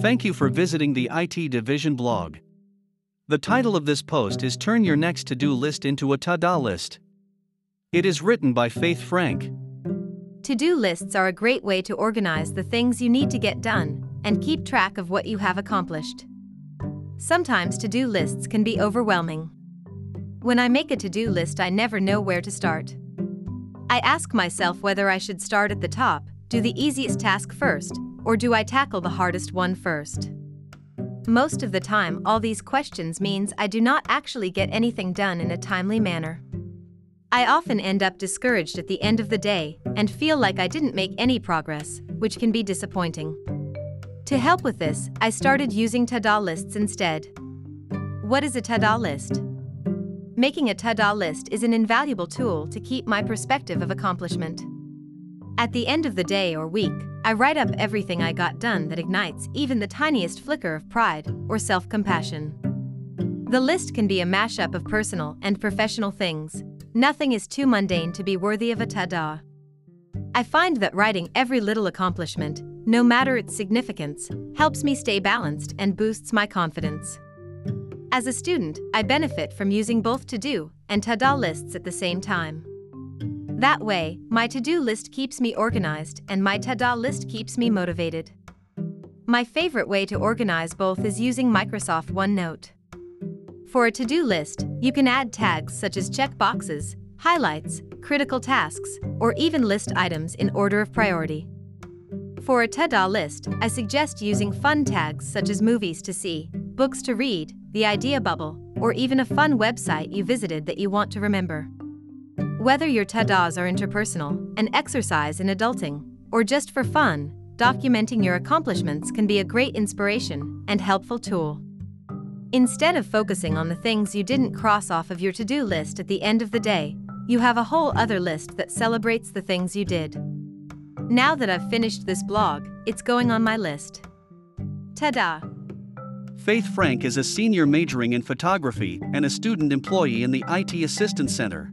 Thank you for visiting the IT Division blog. The title of this post is Turn Your Next To Do List into a Ta-Da List. It is written by Faith Frank. To do lists are a great way to organize the things you need to get done and keep track of what you have accomplished. Sometimes to do lists can be overwhelming. When I make a to do list, I never know where to start. I ask myself whether I should start at the top, do the easiest task first, or do I tackle the hardest one first? Most of the time, all these questions means I do not actually get anything done in a timely manner. I often end up discouraged at the end of the day and feel like I didn't make any progress, which can be disappointing. To help with this, I started using Ta-Da lists instead. What is a Ta-Da list? Making a Ta-Da list is an invaluable tool to keep my perspective of accomplishment. At the end of the day or week, I write up everything I got done that ignites even the tiniest flicker of pride or self compassion. The list can be a mashup of personal and professional things. Nothing is too mundane to be worthy of a ta-da. I find that writing every little accomplishment, no matter its significance, helps me stay balanced and boosts my confidence. As a student, I benefit from using both to do and ta-da lists at the same time. That way, my to do list keeps me organized and my ta-da list keeps me motivated. My favorite way to organize both is using Microsoft OneNote. For a to do list, you can add tags such as check boxes, highlights, critical tasks, or even list items in order of priority. For a ta-da list, I suggest using fun tags such as movies to see, books to read, the idea bubble, or even a fun website you visited that you want to remember. Whether your ta-das are interpersonal, an exercise in adulting, or just for fun, documenting your accomplishments can be a great inspiration and helpful tool. Instead of focusing on the things you didn't cross off of your to-do list at the end of the day, you have a whole other list that celebrates the things you did. Now that I've finished this blog, it's going on my list. Ta-da! Faith Frank is a senior majoring in photography and a student employee in the IT Assistance Center.